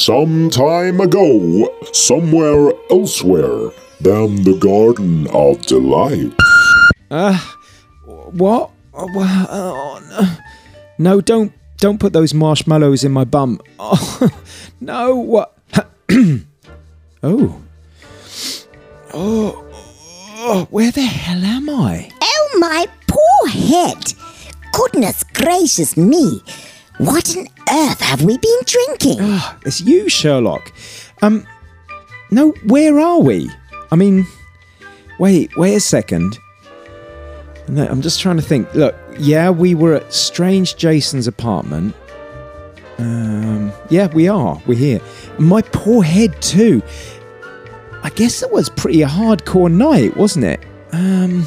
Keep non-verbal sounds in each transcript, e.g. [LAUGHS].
Some time ago, somewhere elsewhere than the Garden of Delight. Ah, what? Oh, oh, no. no, don't don't put those marshmallows in my bum. Oh, [LAUGHS] no, what? [CLEARS THROAT] oh. oh, oh, where the hell am I? Oh, my poor head! Goodness gracious me! What on earth have we been drinking? Ah, It's you, Sherlock. Um, no, where are we? I mean, wait, wait a second. No, I'm just trying to think. Look, yeah, we were at Strange Jason's apartment. Um, yeah, we are. We're here. My poor head too. I guess it was pretty a hardcore night, wasn't it? Um,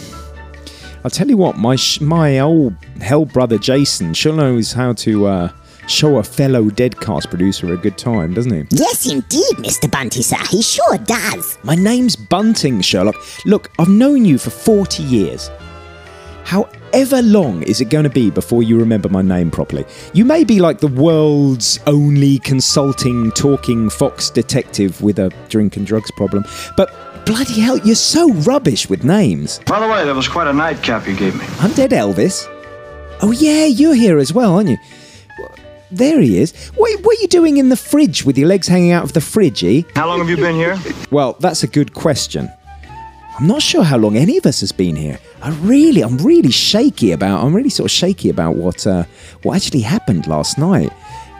I'll tell you what, my sh- my old hell brother Jason sure knows how to uh, show a fellow deadcast producer a good time, doesn't he? Yes, indeed, Mr. Bunty, sir. He sure does. My name's Bunting, Sherlock. Look, I've known you for 40 years. However long is it going to be before you remember my name properly? You may be like the world's only consulting, talking Fox detective with a drink and drugs problem, but bloody hell, you're so rubbish with names. By the way, that was quite a nightcap you gave me. I'm dead Elvis? Oh, yeah, you're here as well, aren't you? There he is. What, what are you doing in the fridge with your legs hanging out of the fridge, eh? How long have you been here? Well, that's a good question. I'm not sure how long any of us has been here. I really, I'm really shaky about. I'm really sort of shaky about what uh, what actually happened last night.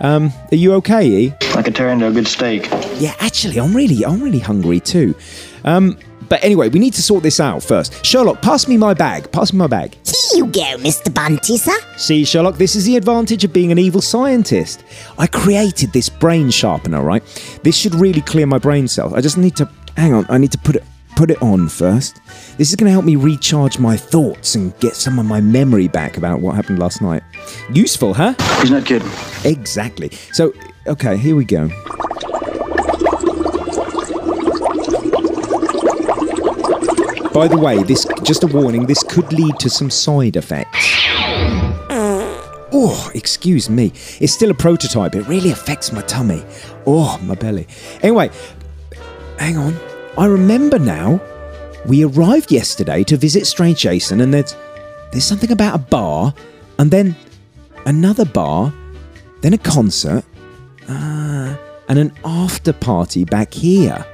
Um, are you okay? E? I could tear into a good steak. Yeah, actually, I'm really, I'm really hungry too. Um, but anyway, we need to sort this out first. Sherlock, pass me my bag. Pass me my bag. Here you go, Mr. Bunty, sir. See, Sherlock, this is the advantage of being an evil scientist. I created this brain sharpener, right? This should really clear my brain cells. I just need to hang on. I need to put it put it on first. This is going to help me recharge my thoughts and get some of my memory back about what happened last night. Useful, huh? He's not kidding. Exactly. So, okay, here we go. By the way, this just a warning, this could lead to some side effects. Oh, excuse me. It's still a prototype. It really affects my tummy. Oh, my belly. Anyway, hang on. I remember now. We arrived yesterday to visit Strange Jason, and there's there's something about a bar, and then another bar, then a concert, ah, and an after party back here.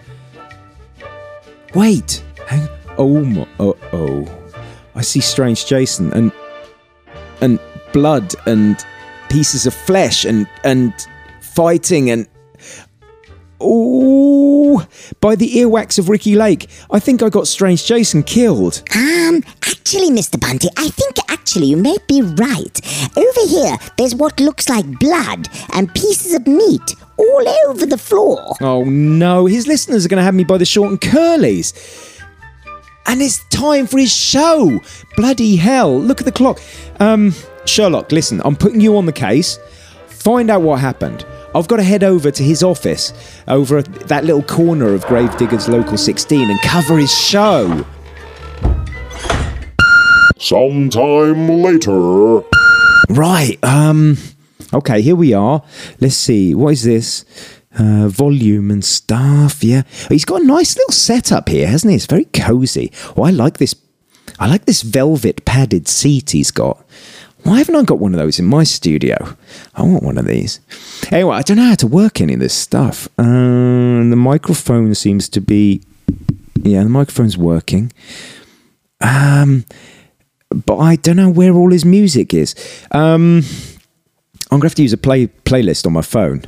Wait, hang. Oh my. Oh oh. I see Strange Jason and and blood and pieces of flesh and and fighting and oh by the earwax of Ricki Lake I think I got Strange Jason killed Um, actually, Mr. Bunty, I think actually you may be right. Over here, there's what looks like blood and pieces of meat all over the floor. oh no his listeners are going to have me by the short and curlies and it's time for his show bloody hell look at the clock um Sherlock listen I'm putting you on the case find out what happened I've got to head over to his office over at that little corner of Gravediggers Local 16 and cover his show. Sometime later. Right. Um. Okay. Here we are. Let's see. What is this? Uh, volume and stuff. Yeah. He's got a nice little setup here, hasn't he? It's very cozy. Oh, I like this. I like this velvet padded seat he's got. Why haven't I got one of those in my studio? I want one of these. Anyway, I don't know how to work any of this stuff. Um, the microphone seems to be. Yeah, the microphone's working. Um, but I don't know where all his music is. Um, I'm gonna have to use a play playlist on my phone.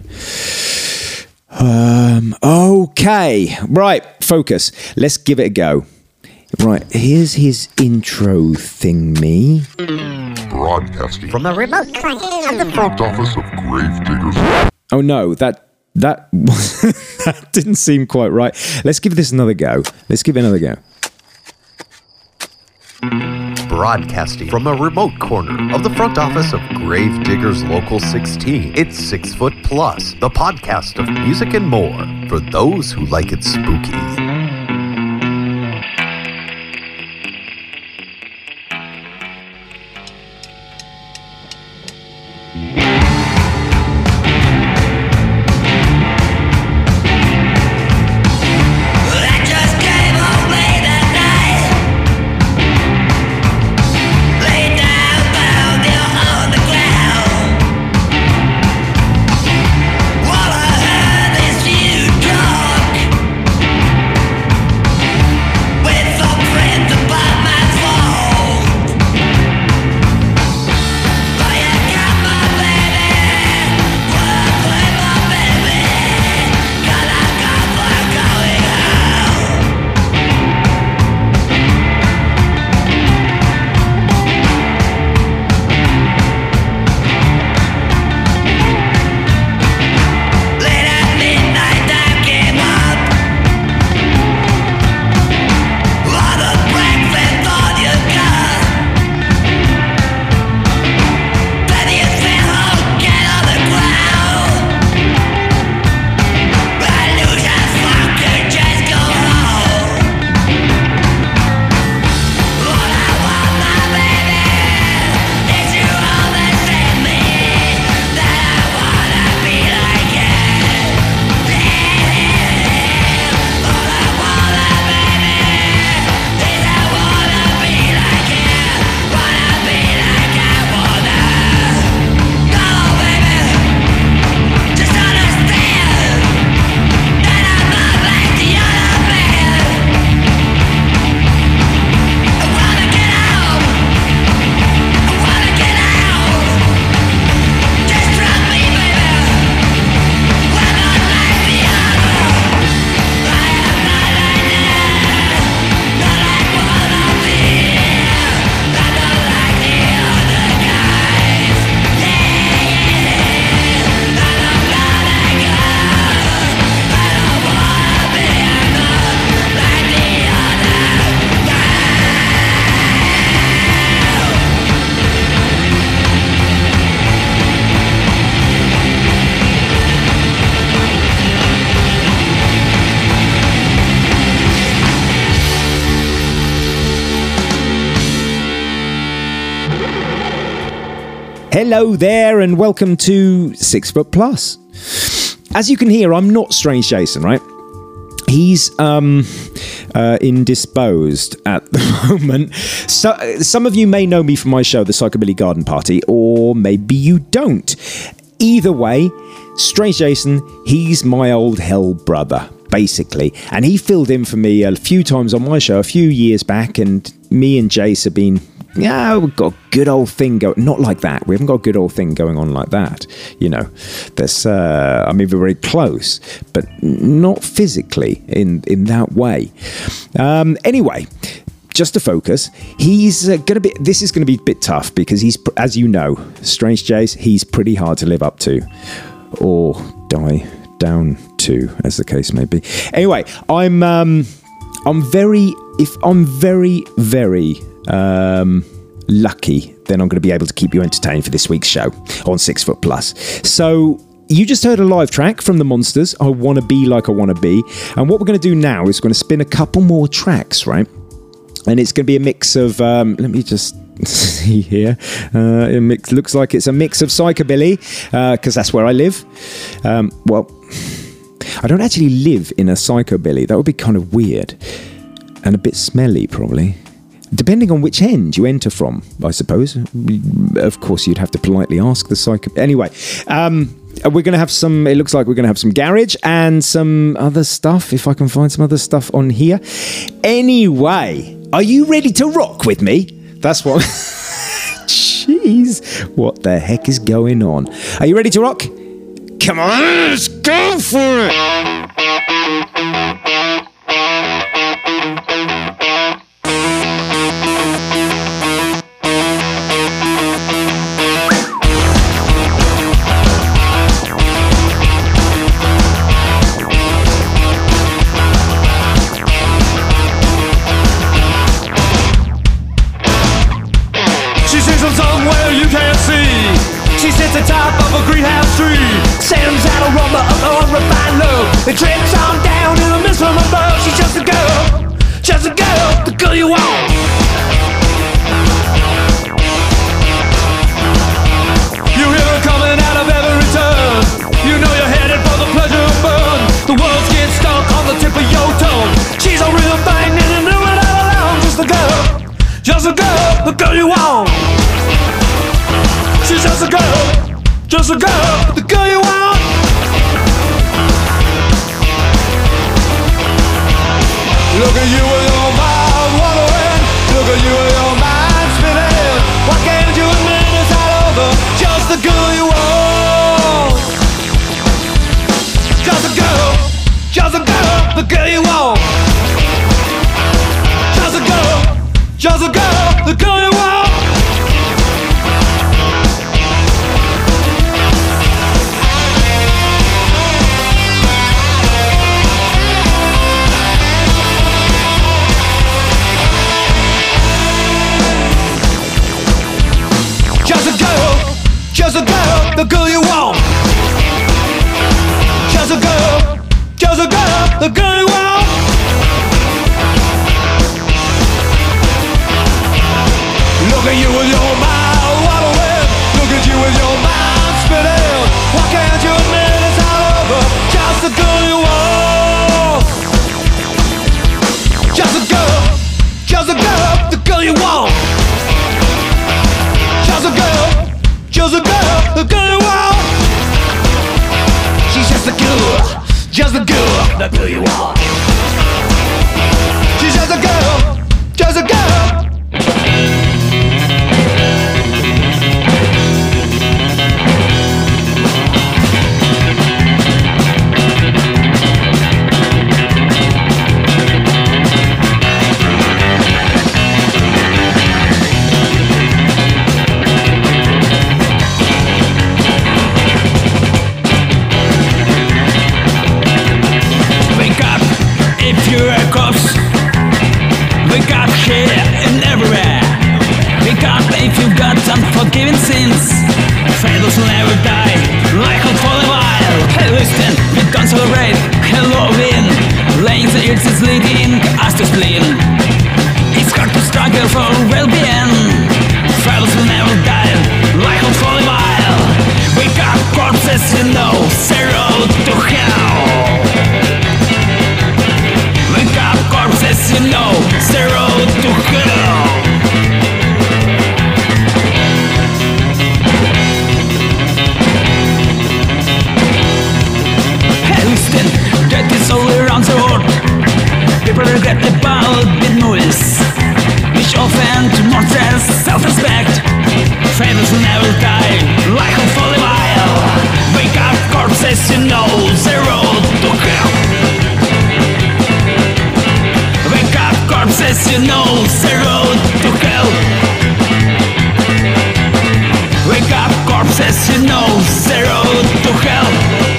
Um, okay, right, focus. Let's give it a go. Right, here's his intro thingy. Broadcasting From the remote of the front office of Gravediggers. Oh no, that that [LAUGHS] that didn't seem quite right. Let's give this another go. Let's give it another go. Broadcasting from a remote corner of the front office of Gravediggers Local 16. It's Six Foot Plus, the podcast of music and more for those who like it spooky. Hello there, and welcome to Six Foot Plus. As you can hear, I'm not Strange Jason, right? He's um, uh, indisposed at [LAUGHS] the moment. So, some of you may know me from my show, The Psychobilly Garden Party, or maybe you don't. Either way, Strange Jason, he's my old hell brother, basically. And he filled in for me a few times on my show a few years back, and me and Jace have been yeah, we've got a good old thing going. Not like that. We haven't got a good old thing going on like that. You know, there's. Uh, I mean, we're very close, but not physically in in that way. Um, anyway. Just to focus, he's uh, going to be. This is going to be a bit tough because he's, as you know, Strange Jace. He's pretty hard to live up to, or die down to, as the case may be. Anyway, I'm. Um, I'm very. If I'm very, very um, lucky, then I'm going to be able to keep you entertained for this week's show on Six Foot Plus. So you just heard a live track from the Monsters. I want to be like I want to be, and what we're going to do now is going to spin a couple more tracks, right? And it's going to be a mix of. Um, let me just [LAUGHS] see here. Uh, it mix, looks like it's a mix of psychobilly because uh, that's where I live. Um, well, I don't actually live in a psychobilly. That would be kind of weird and a bit smelly, probably depending on which end you enter from, I suppose. Of course, you'd have to politely ask the psycho. Anyway, um, we're going to have some. It looks like we're going to have some garage and some other stuff. If I can find some other stuff on here. Anyway, are you ready to rock with me? That's what. [LAUGHS] Jeez, what the heck is going on? Are you ready to rock? Come on, let's go for it. Girl, you want. Just a girl, just a girl, the girl you want. She's just a girl, just a girl, the girl you want. if you've got unforgiving sins. Fables will never die, like a for a while Hey listen, we don't celebrate Halloween Laying the ears is leading us to spleen. It's hard to struggle for well-being. Fables will never die, like a for a We got corpses, you know, zero to hell. We got corpses, you know, zero to hell. forget about the noise Which often demonstrates self-respect Favors will never die, like a fully vile Wake up corpses, you know the road to hell Wake up corpses, you know the road to hell Wake up corpses, you know the road to hell.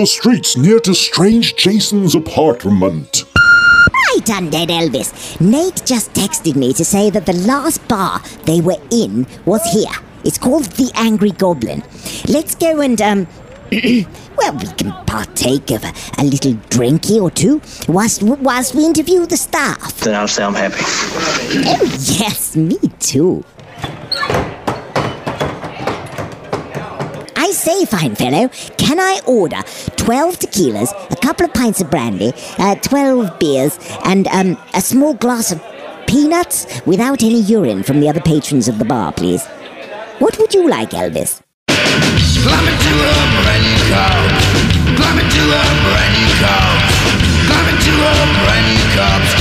the streets near to Strange Jason's apartment. Right, Undead Elvis. Nate just texted me to say that the last bar they were in was here. It's called The Angry Goblin. Let's go and, um, [CLEARS THROAT] well, we can partake of a, a, little drinky or two whilst, whilst we interview the staff. Then I'll say I'm happy. Oh, yes, me too. fine fellow. Can I order 12 tequilas, a couple of pints of brandy, uh, 12 beers, and um, a small glass of peanuts without any urine from the other patrons of the bar, please? What would you like, Elvis? Climb into a brand new. Climb into a brand new. Climb into a brand new.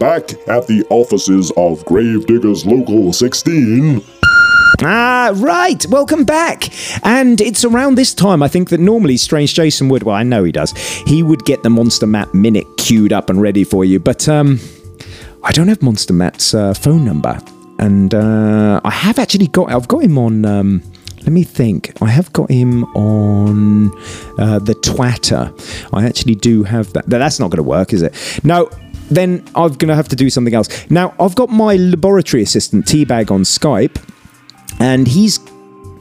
Back at the offices of Gravediggers Local 16, Ah, right. Welcome back. And it's around this time, I think, that normally Strange Jason would, well, I know he does, he would get the Monster Matt minute queued up and ready for you. But um, I don't have Monster Matt's uh, phone number. And uh, I have actually got, I've got him on. Um, let me think. I have got him on uh, the Twatter. I actually do have that. That's not going to work, is it? No. Then I'm going to have to do something else. Now, I've got my laboratory assistant, Teabag, on Skype and he's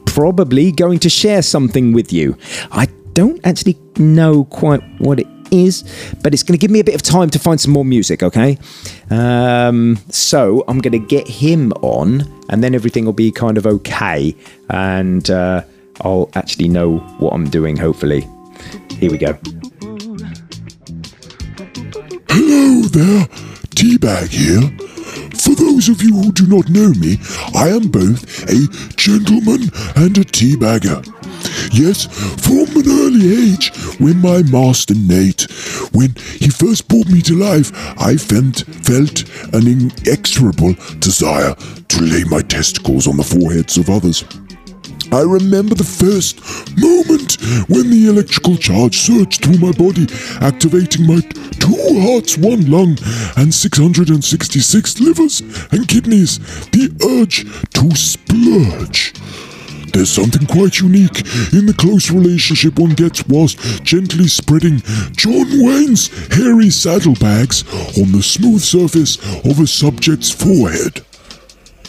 probably going to share something with you. I don't actually know quite what it is, but it's going to give me a bit of time to find some more music, okay? Um, so I'm going to get him on, and then everything will be kind of okay, and uh, I'll actually know what I'm doing, hopefully. Here we go. Hello there, Teabag here. For those of you who do not know me, I am both a gentleman and a teabagger. Yes, from an early age, when my master Nate, when he first brought me to life, I felt, felt an inexorable desire to lay my testicles on the foreheads of others. I remember the first moment when the electrical charge surged through my body, activating my two hearts, one lung, and 666 livers and kidneys. The urge to splurge. There's something quite unique in the close relationship one gets whilst gently spreading John Wayne's hairy saddlebags on the smooth surface of a subject's forehead.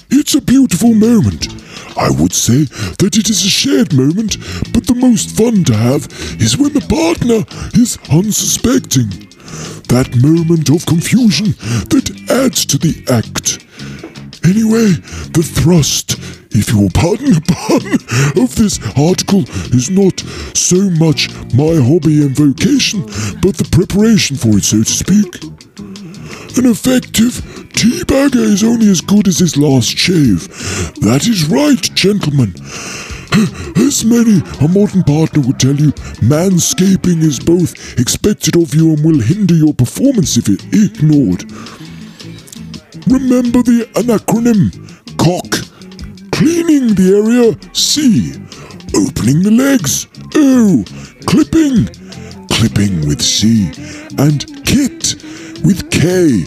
It's a beautiful moment. I would say that it is a shared moment, but the most fun to have is when the partner is unsuspecting. That moment of confusion that adds to the act. Anyway, the thrust, if you will pardon the [LAUGHS] pun, of this article is not so much my hobby and vocation, but the preparation for it, so to speak. An effective teabagger is only as good as his last shave. That is right, gentlemen. [LAUGHS] As many a modern partner would tell you, manscaping is both expected of you and will hinder your performance if it ignored. Remember the acronym COCK. Cleaning the area, C. Opening the legs, O. Clipping, clipping with C. And KIT with K.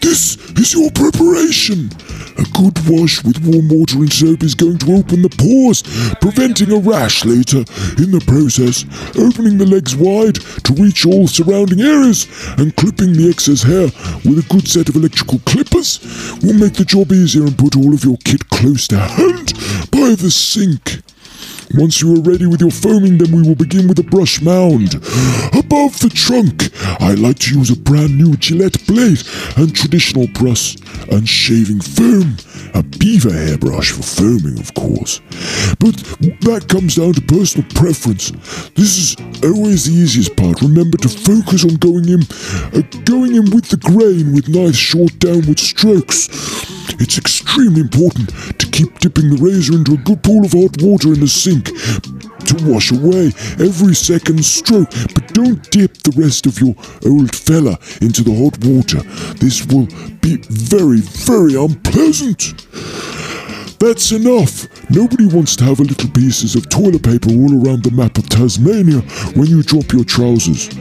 This is your preparation. A good wash with warm water and soap is going to open the pores, preventing a rash later. In the process, opening the legs wide to reach all surrounding areas and clipping the excess hair with a good set of electrical clippers will make the job easier and put all of your kit close to hand by the sink. Once you are ready with your foaming, then we will begin with a brush mound. Above the trunk, I like to use a brand new Gillette blade and traditional brush and shaving foam. A beaver hairbrush for foaming, of course. But that comes down to personal preference. This is always the easiest part. Remember to focus on going in, uh, going in with the grain with nice short downward strokes. It's extremely important to keep dipping the razor into a good pool of hot water in the sink to wash away every second stroke, but don't dip the rest of your old fella into the hot water. This will be very, very unpleasant. That's enough. Nobody wants to have a little pieces of toilet paper all around the map of Tasmania when you drop your trousers.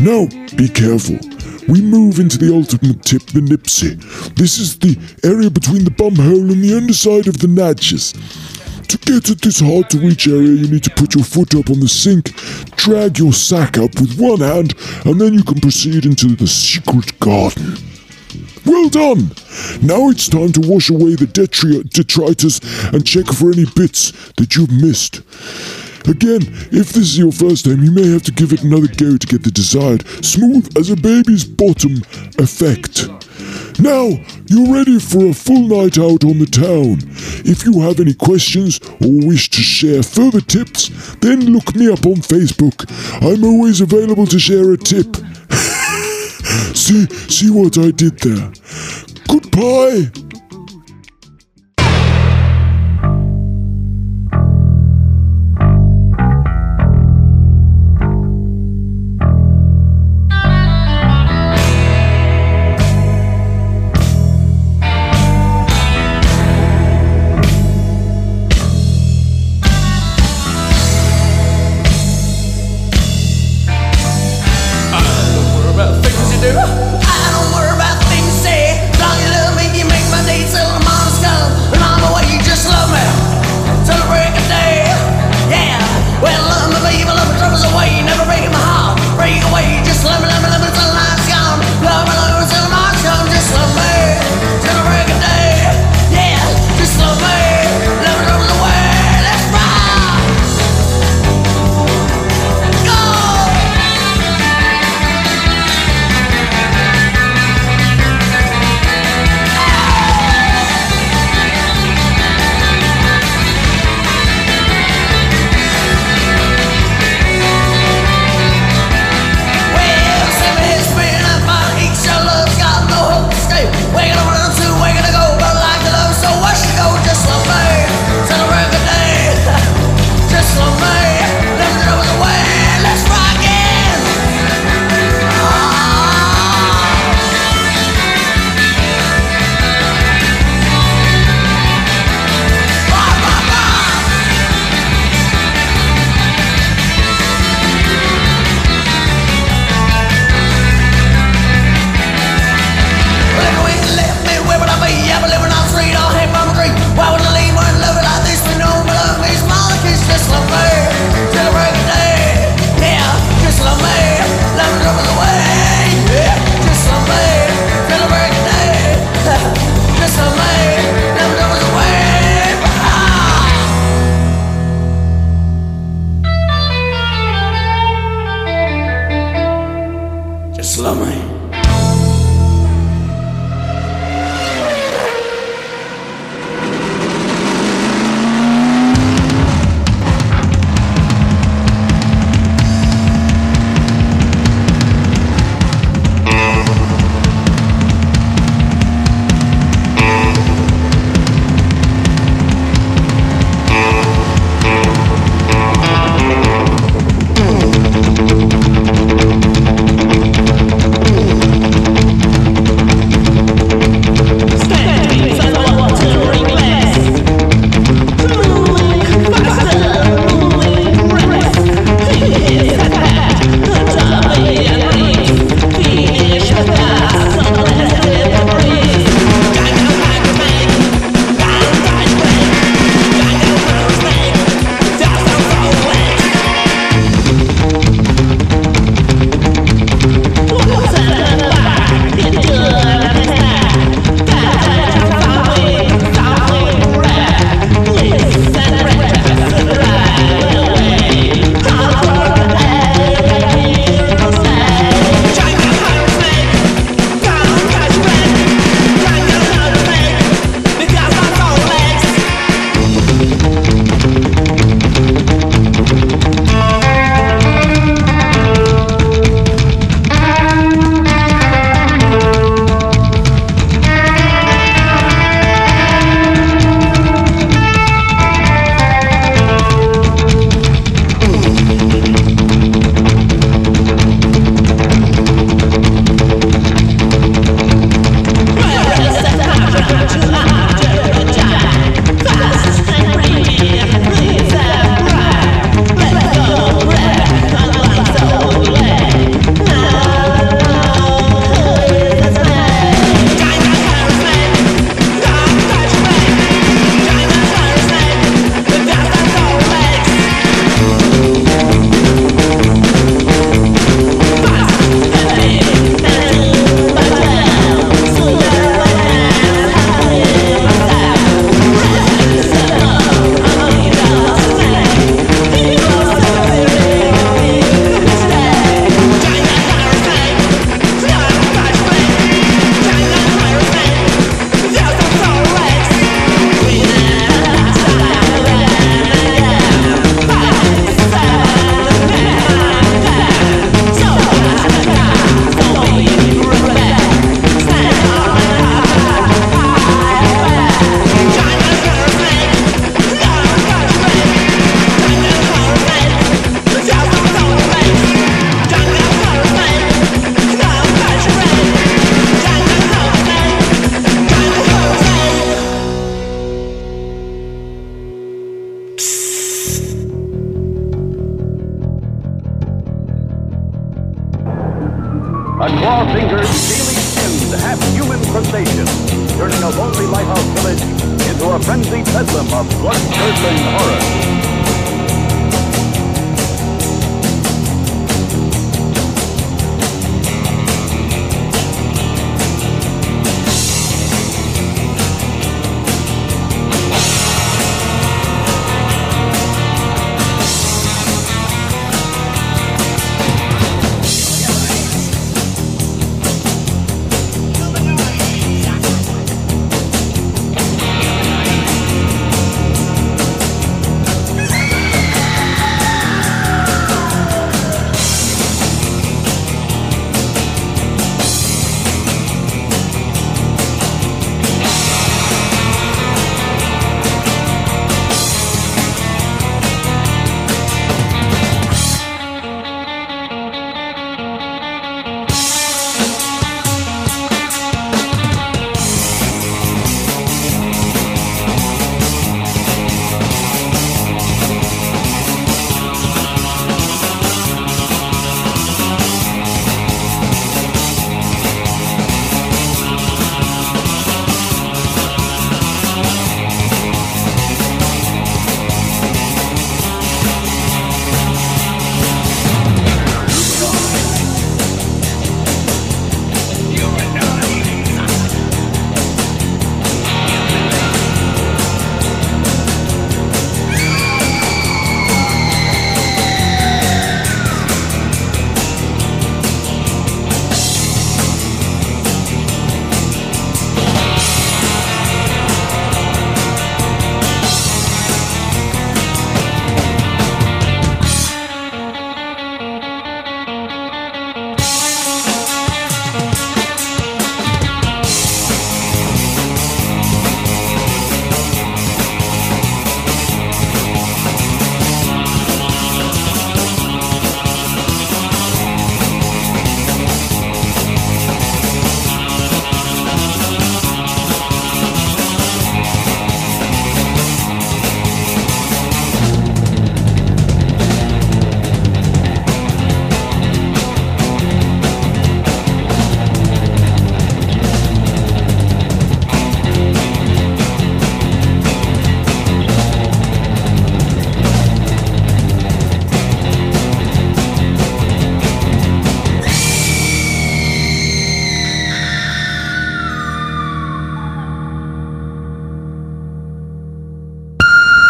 Now, be careful. We move into the ultimate tip, the nipsy. This is the area between the bum hole and the underside of the natches. To get to this hard to reach area, you need to put your foot up on the sink, drag your sack up with one hand, and then you can proceed into the secret garden. Well done! Now it's time to wash away the detri- detritus and check for any bits that you've missed. Again, if this is your first time, you may have to give it another go to get the desired smooth as a baby's bottom effect. Now, you're ready for a full night out on the town. If you have any questions or wish to share further tips, then look me up on Facebook. I'm always available to share a tip. [LAUGHS] see, see what I did there. Goodbye.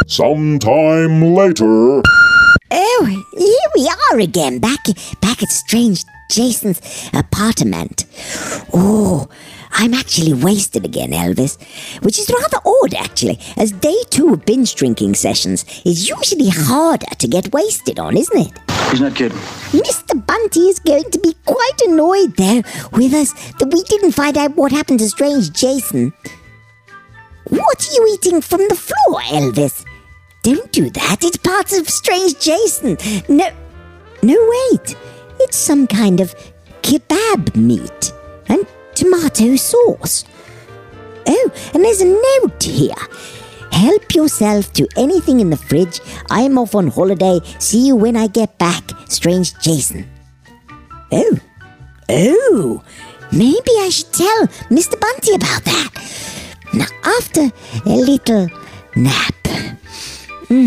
Sometime later. Oh, here we are again, back back at Strange Jason's apartment. Oh, I'm actually wasted again, Elvis, which is rather odd, actually, as day two of binge drinking sessions is usually harder to get wasted on, isn't it? He's not kidding. Mr. Bunty is going to be quite annoyed, though, with us that we didn't find out what happened to Strange Jason. What are you eating from the floor, Elvis? Don't do that. It's part of Strange Jason. No, no, wait. It's some kind of kebab meat and tomato sauce. Oh, and there's a note here. Help yourself to anything in the fridge. I'm off on holiday. See you when I get back, Strange Jason. Oh, oh, maybe I should tell Mr. Bunty about that. Now, after a little nap. Tell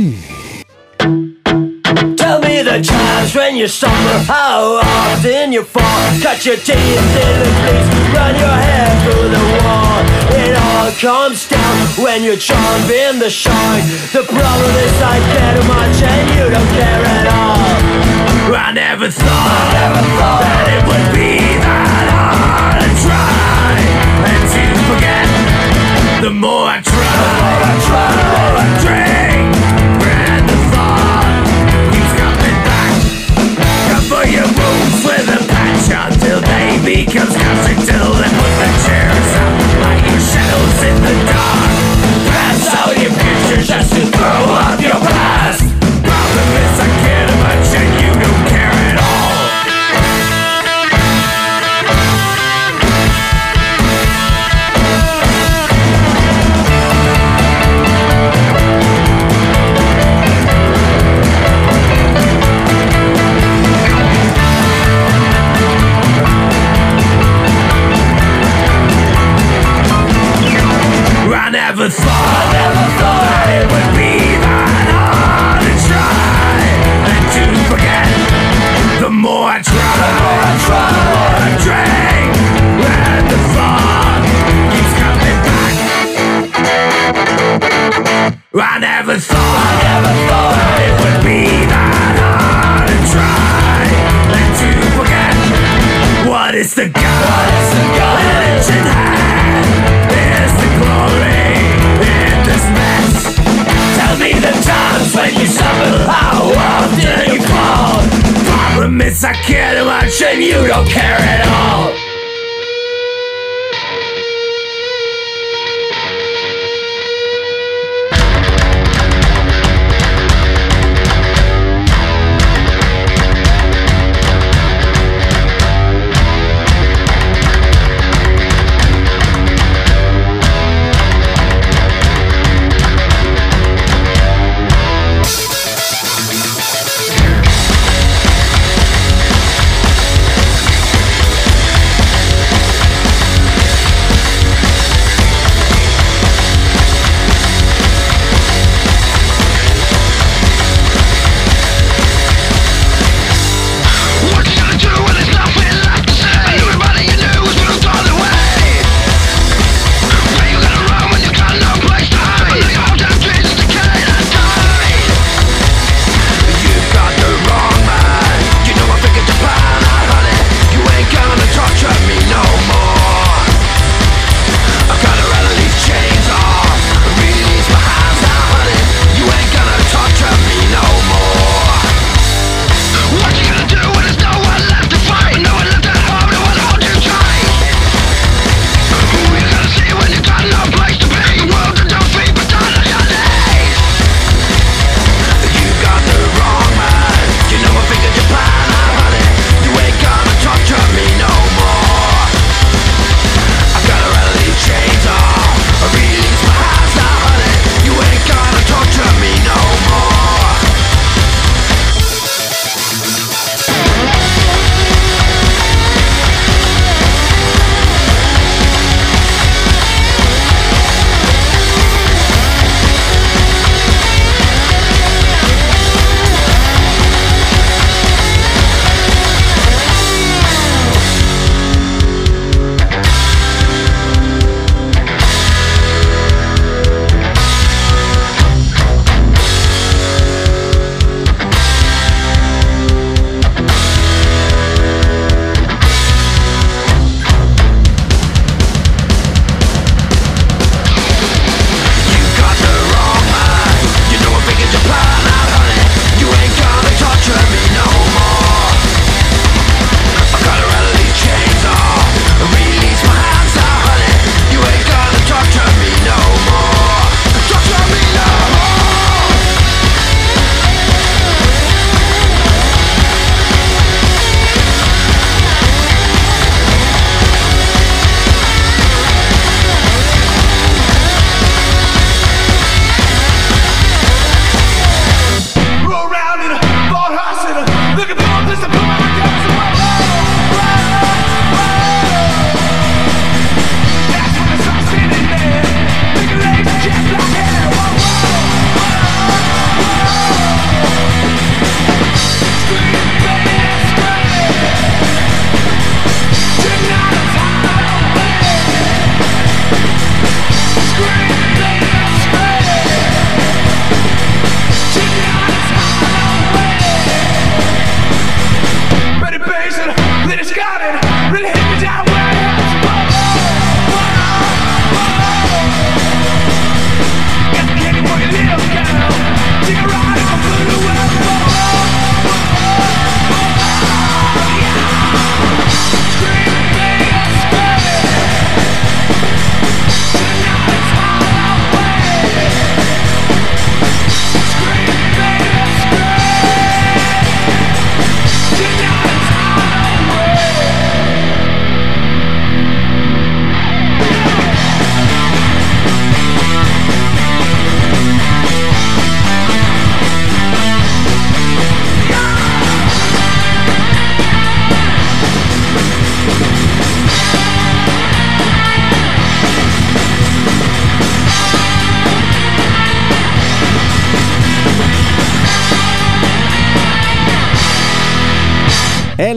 me the times when you stumble, how often you fall. Cut your teeth in the place, run your hair through the wall. It all comes down when you're chomping the shark. The problem is I care too much and you don't care at all. I never thought, never thought that it would be that hard to try and to forget. The more I try, until they become scars until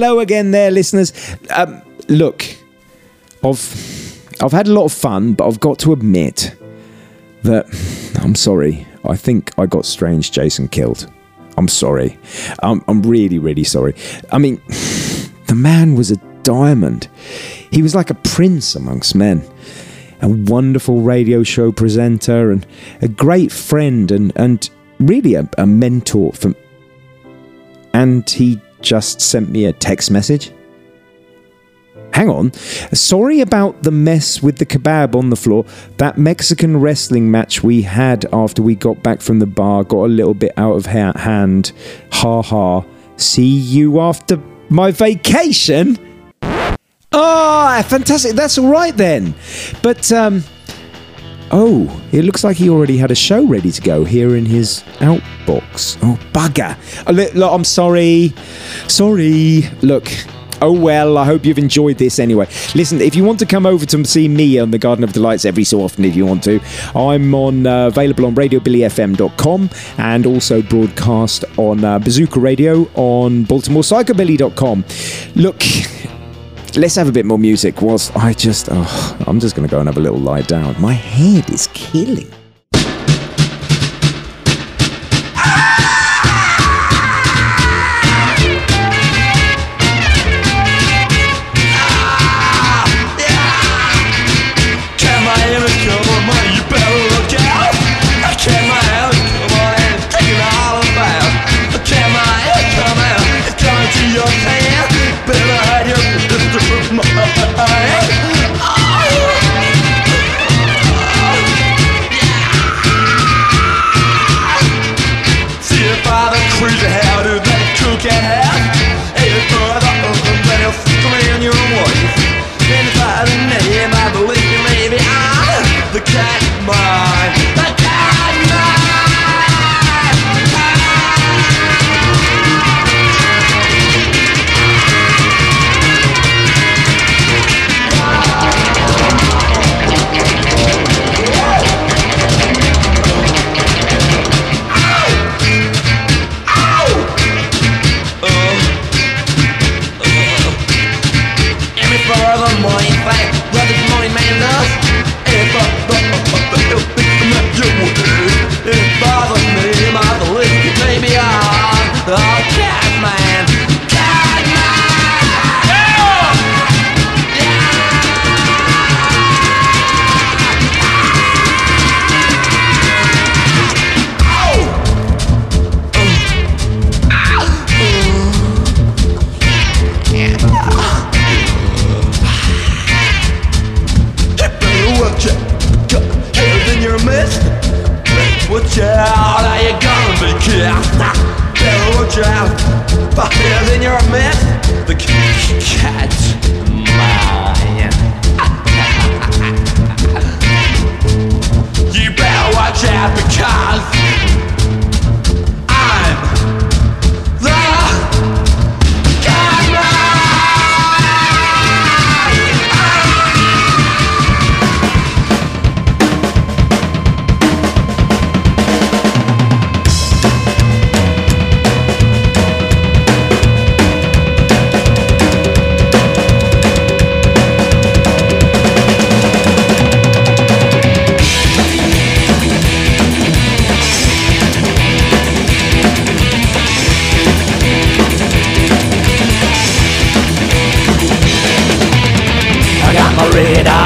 Hello again, there, listeners. Um, look, I've I've had a lot of fun, but I've got to admit that I'm sorry. I think I got Strange Jason killed. I'm sorry. I'm, I'm really, really sorry. I mean, the man was a diamond. He was like a prince amongst men. A wonderful radio show presenter and a great friend and, and really a, a mentor for. And he just sent me a text message. Hang on. Sorry about the mess with the kebab on the floor. That Mexican wrestling match we had after we got back from the bar got a little bit out of ha- hand. Ha ha. See you after my vacation? Oh, fantastic. That's all right then. But, um, oh, it looks like he already had a show ready to go here in his outbox. Oh, bugger. Look, I'm sorry. Sorry. Look. Oh well, I hope you've enjoyed this anyway. Listen, if you want to come over to see me on the Garden of Delights every so often, if you want to, I'm on uh, available on RadioBillyFM.com and also broadcast on uh, Bazooka Radio on BaltimorePsychobilly.com. Look, let's have a bit more music. Whilst I just, oh, I'm just going to go and have a little lie down. My head is killing. marina.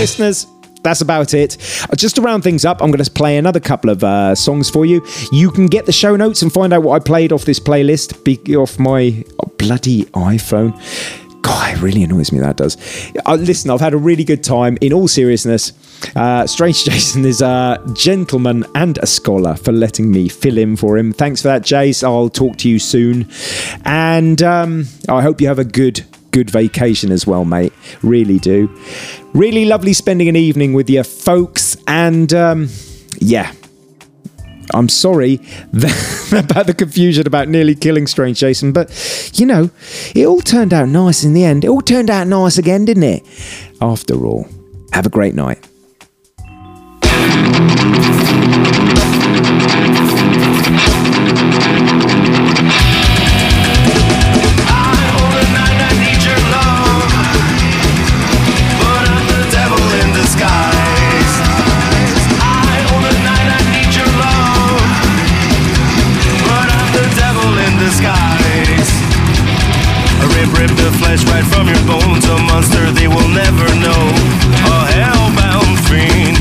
Listeners, that's about it. Uh, Just to round things up, I'm going to play another couple of uh, songs for you. You can get the show notes and find out what I played off this playlist be- off my bloody iPhone. God, it really annoys me that does. Uh, listen, I've had a really good time. In all seriousness, uh, Strange [LAUGHS] Jason is a gentleman and a scholar for letting me fill in for him. Thanks for that, Jace. I'll talk to you soon. And um, I hope you have a good good vacation as well, mate. Really do. Really lovely spending an evening with you, folks. And um, yeah, I'm sorry [LAUGHS] about the confusion about nearly killing Strange Jason, but you know, it all turned out nice in the end. It all turned out nice again, didn't it? After all, have a great night. The flesh right from your bones, a monster they will never know. A hellbound fiend.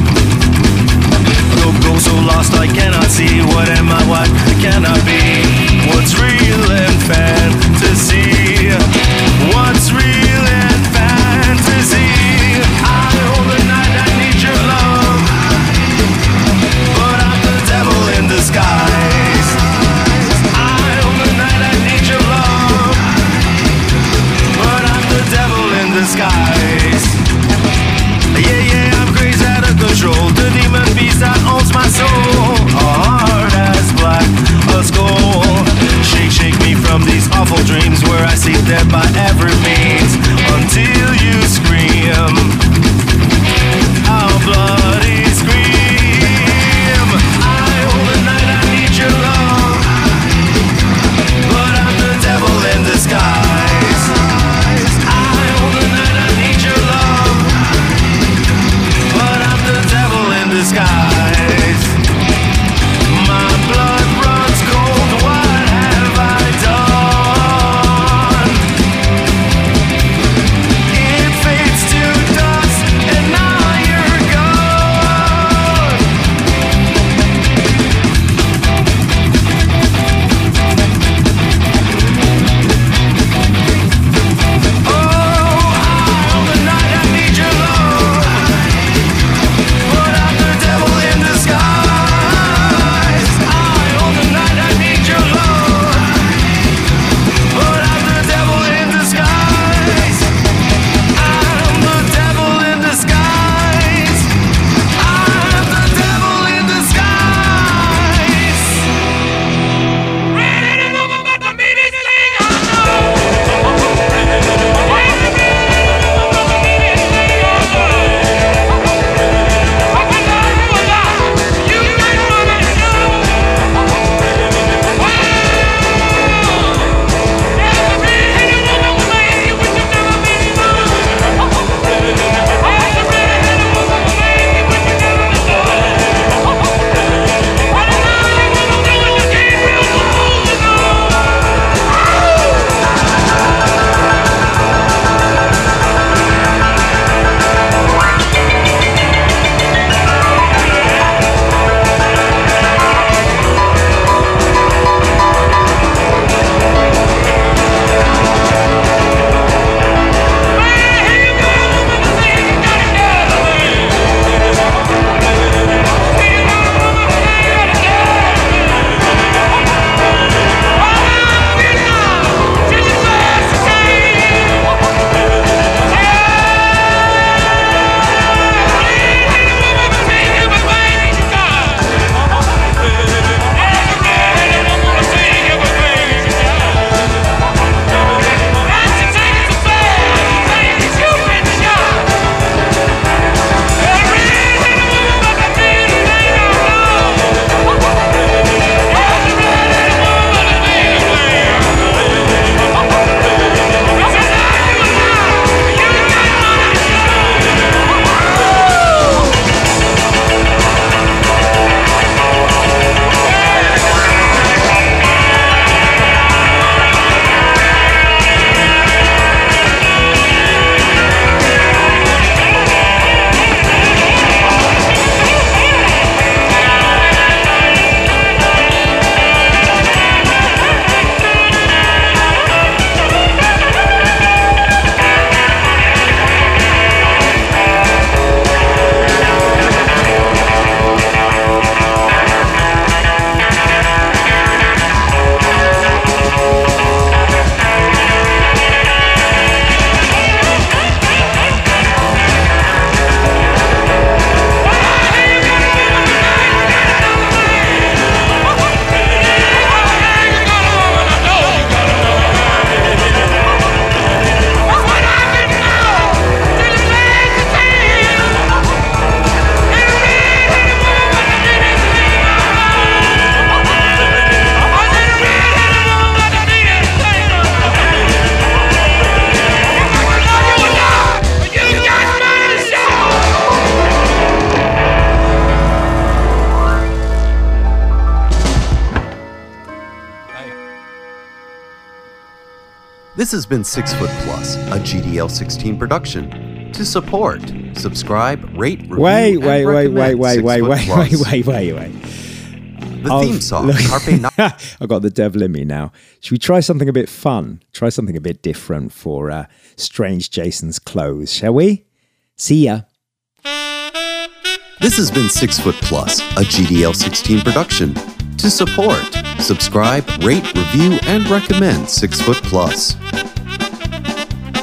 Go, go so lost I cannot see. What am I? What can I be? What's real and fantasy? This has been Six Foot Plus, a GDL 16 production. To support, subscribe, rate, review, Wait, and wait, wait, wait, wait, wait, wait, wait, wait, wait, wait. The I've- theme song, Carpe Noctem. [LAUGHS] I got the devil in me now. Should we try something a bit fun? Try something a bit different for uh, Strange Jason's clothes, shall we? See ya. This has been Six Foot Plus, a GDL 16 production. To support, subscribe, rate, review, and recommend Six Foot Plus.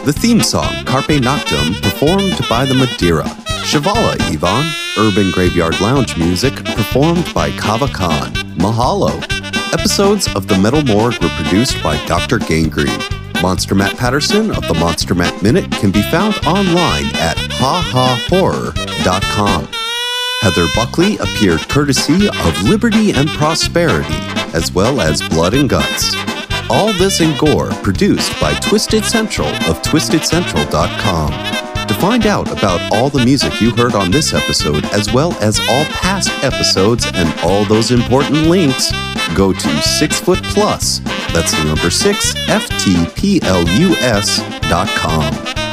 The theme song, Carpe Noctem, performed by the Madeira. Shivala Yvonne. Urban Graveyard Lounge music, performed by Kava Khan. Mahalo. Episodes of The Metal Morgue were produced by Dr. Gangrene. Monster Matt Patterson of the Monster Matt Minute can be found online at hahahorror.com. Heather Buckley appeared courtesy of Liberty and Prosperity, as well as Blood and Guts. All This and Gore produced by Twisted Central of TwistedCentral.com. To find out about all the music you heard on this episode, as well as all past episodes and all those important links, go to Six Foot Plus. That's the number six, F T P L U S dot com.